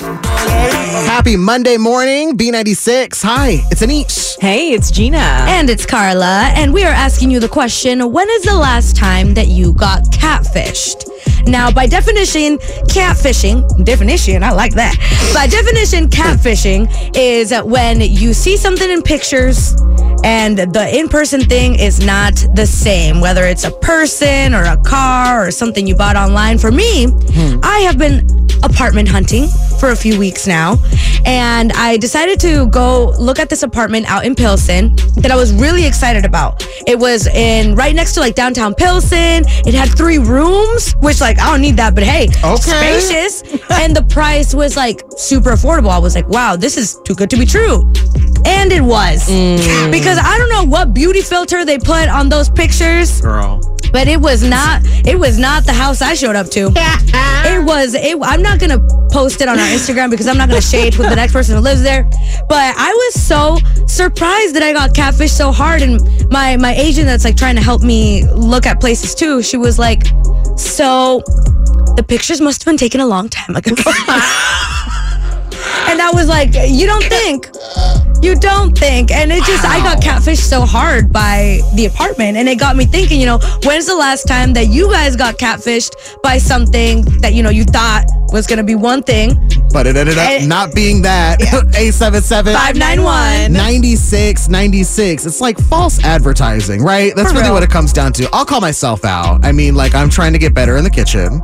Happy Monday morning, B96. Hi, it's Anish. Hey, it's Gina. And it's Karla, and we are asking you the question when is the last time that you got catfished? Now, by definition, catfishing, definition, I like that. By definition, catfishing is when you see something in pictures and the in person thing is not the same, whether it's a person or a car or something you bought online. For me, hmm. I have been apartment hunting for a few weeks now, and I decided to go look at this apartment out in Pilsen that I was really excited about. It was in right next to like downtown Pilsen. It had three rooms, which like I don't need that, but hey, Okay. spacious, and the price was like super affordable. I was like, wow, this is too good to be true. And it was. Mm. Because I don't know what beauty filter they put on those pictures, Girl. But it was not it was not the house I showed up to. Uh-uh. it was it I'm not gonna post it on our Instagram because I'm not gonna shade with the next person who lives there. But I was so surprised that I got catfished so hard and my my agent that's like trying to help me look at places too, she was like, So the pictures must have been taken a long time ago. and I was like, You don't think? You don't think. And it just, I got catfished so hard by the apartment. And it got me thinking, you know, when's the last time that you guys got catfished by something that, you know, you thought was going to be one thing? But it ended up not being that. 877 591. 9696. It's like false advertising, right? That's For really real. what it comes down to. I'll call myself out. I mean, like, I'm trying to get better in the kitchen.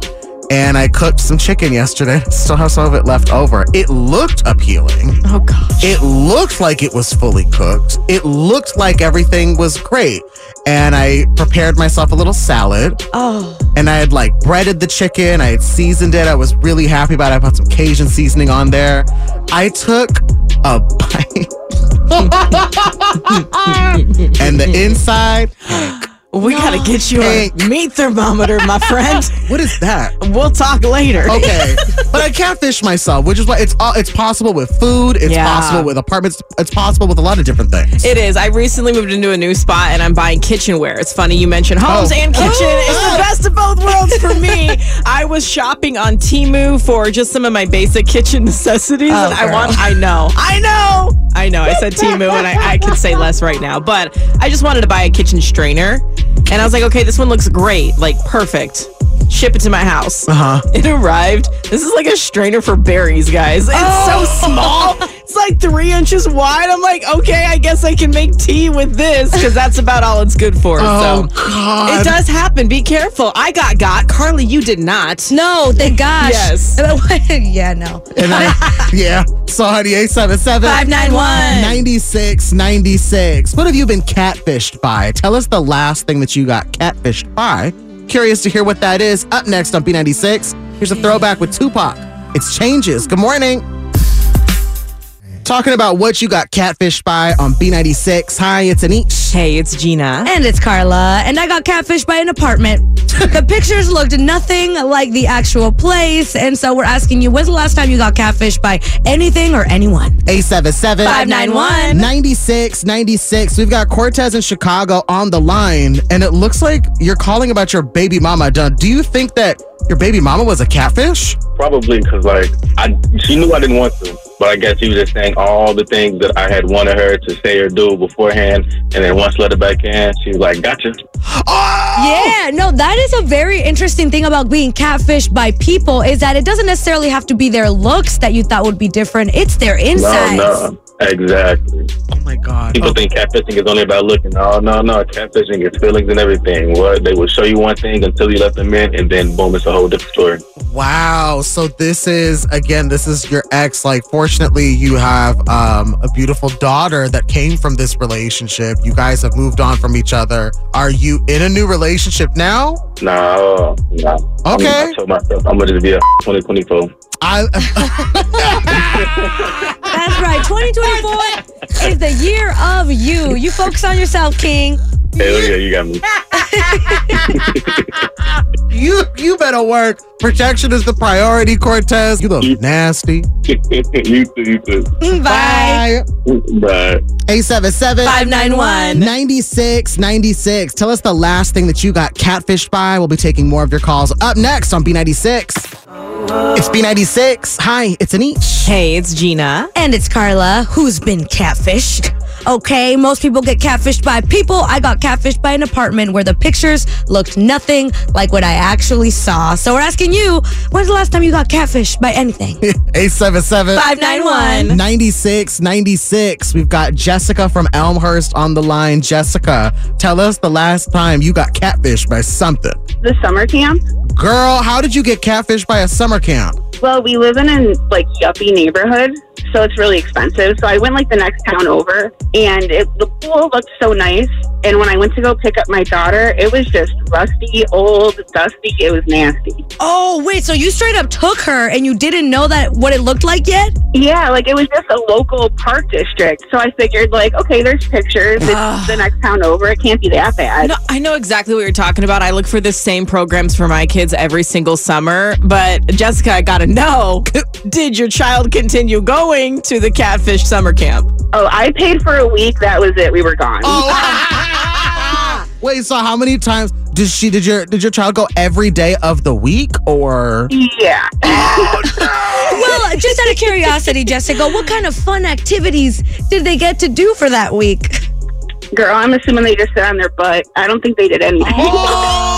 And I cooked some chicken yesterday. Still have some of it left over. It looked appealing. Oh, gosh. It looked like it was fully cooked. It looked like everything was great. And I prepared myself a little salad. Oh, And I had like breaded the chicken. I had seasoned it. I was really happy about it. I put some Cajun seasoning on there. I took a bite. and the inside, we gotta get you a meat thermometer, my friend. what is that? we'll talk later. Okay, but I catfish myself, which is why it's all it's possible with food. It's Yeah. possible with apartments. It's possible with a lot of different things. It is. I recently moved into a new spot and I'm buying kitchenware. It's funny you mentioned homes Oh. and kitchen. Oh. It's the best of both worlds for me. I was shopping on Temu for just some of my basic kitchen necessities. Oh, and I want I know. I know. I know. I said Temu and I, I can say less right now. But I just wanted to buy a kitchen strainer. And I was like, okay, this one looks great. Like perfect. Ship it to my house. Uh-huh. It arrived. This is like a strainer for berries, guys. It's Oh. so small. It's like three inches wide. I'm like, okay, I guess I can make tea with this because that's about all it's good for. Oh, so God. it does happen. Be careful. I got got. Carly, you did not. no, thank gosh. Yes. yeah, no. And then, yeah. So, honey, 877 591. 9696. What have you been catfished by? Tell us the last thing that you got catfished by. Curious to hear what that is. Up next on B96, here's a throwback with Tupac. It's Changes. Good morning. Talking about what you got catfished by on B96. Hi, it's Anish. Hey, it's Gina. And it's Karla. And I got catfished by an apartment. the pictures looked nothing like the actual place. And so we're asking you, when's the last time you got catfished by anything or anyone? 877 591. 9696. We've got Cortez in Chicago on the line, and it looks like you're calling about your baby mama. Do do you think that Your baby mama was a catfish? Probably because like I, she knew I didn't want to, but I guess she was just saying all the things that I had wanted her to say or do beforehand, and then once let it back in, she was like, "Gotcha." Oh! Yeah, no, that is a very interesting thing about being catfished by people is that it doesn't necessarily have to be their looks that you thought would be different. It's their insides. No, no, exactly. Oh my God. People think catfishing is only about looking. No, no, no. Catfishing is feelings and everything. What they will show you one thing until you let them in, and then boom, it's a whole different story. Wow. So this is again, this is your ex. Like, fortunately, you have um, a beautiful daughter that came from this relationship. You guys have moved on from each other. Are you in a new relationship now? No, no. Okay. I told myself I'm gonna be a 2024. I That's right. 2024 is the year of you. You focus on yourself, King. Hell yeah, you got me. you you better work. Protection is the priority, Cortez. You look nasty. you too, you too. Mm, bye. Bye. 877 591. 9696. Tell us the last thing that you got catfished by. We'll be taking more of your calls up next on B96. It's B96. Hi, it's Anish. Hey, it's Gina. And it's Karla, who's been catfished. Okay, most people get catfished by people. I got catfished by an apartment where the pictures looked nothing like what I actually saw. So we're asking you, when's the last time you got catfished by anything? 877 591. 9696. We've got Jessica from Elmhurst on the line. Jessica, tell us the last time you got catfished by something. the summer camp. Girl, how did you get catfished by a summer camp? Well, we live in a like yuppie neighborhood, so it's really expensive. So I went like the next town over, and it, the pool looked so nice. And when I went to go pick up my daughter, it was just rusty, old, dusty. It was nasty. oh, wait, so you straight up took her and you didn't know that what it looked like yet? Yeah, like it was just a local park district. So I figured, like, okay, there's pictures. It's the next town over. It can't be that bad. No, I know exactly what you're talking about. I look for the same programs for my kids every single summer. But Jessica, I gotta know did your child continue going to the catfish summer camp? Oh, I paid for a week. That was it. We were gone. Oh. Wait, so how many times did she did your did your child go every day of the week or Yeah. Oh, well, just out of curiosity, Jessica, what kind of fun activities did they get to do for that week? Girl, I'm assuming they just sat on their butt. I don't think they did anything. Oh!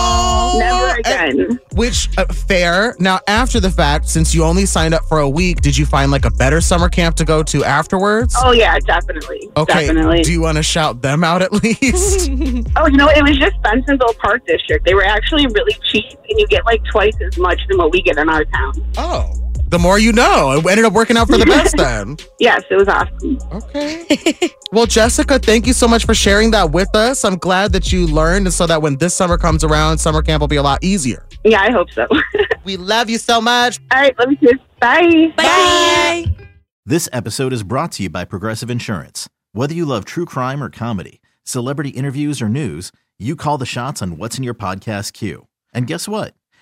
Again. Which uh, fair. Now after the fact, since you only signed up for a week, did you find like a better summer camp to go to afterwards? Oh yeah, definitely. okay. Definitely. Do you want to shout them out at least? oh, you know, it was just Bensenville Park District. They were actually really cheap, and you get like twice as much than what we get in our town. oh. The more you know. It ended up working out for the best then. Yes, it was awesome. Okay. well, Jessica, thank you so much for sharing that with us. I'm glad that you learned and so that when this summer comes around, summer camp will be a lot easier. Yeah, I hope so. We love you so much. All right, let me kiss. Bye. Bye. This episode is brought to you by Progressive Insurance. Whether you love true crime or comedy, celebrity interviews or news, you call the shots on what's in your podcast queue. And guess what?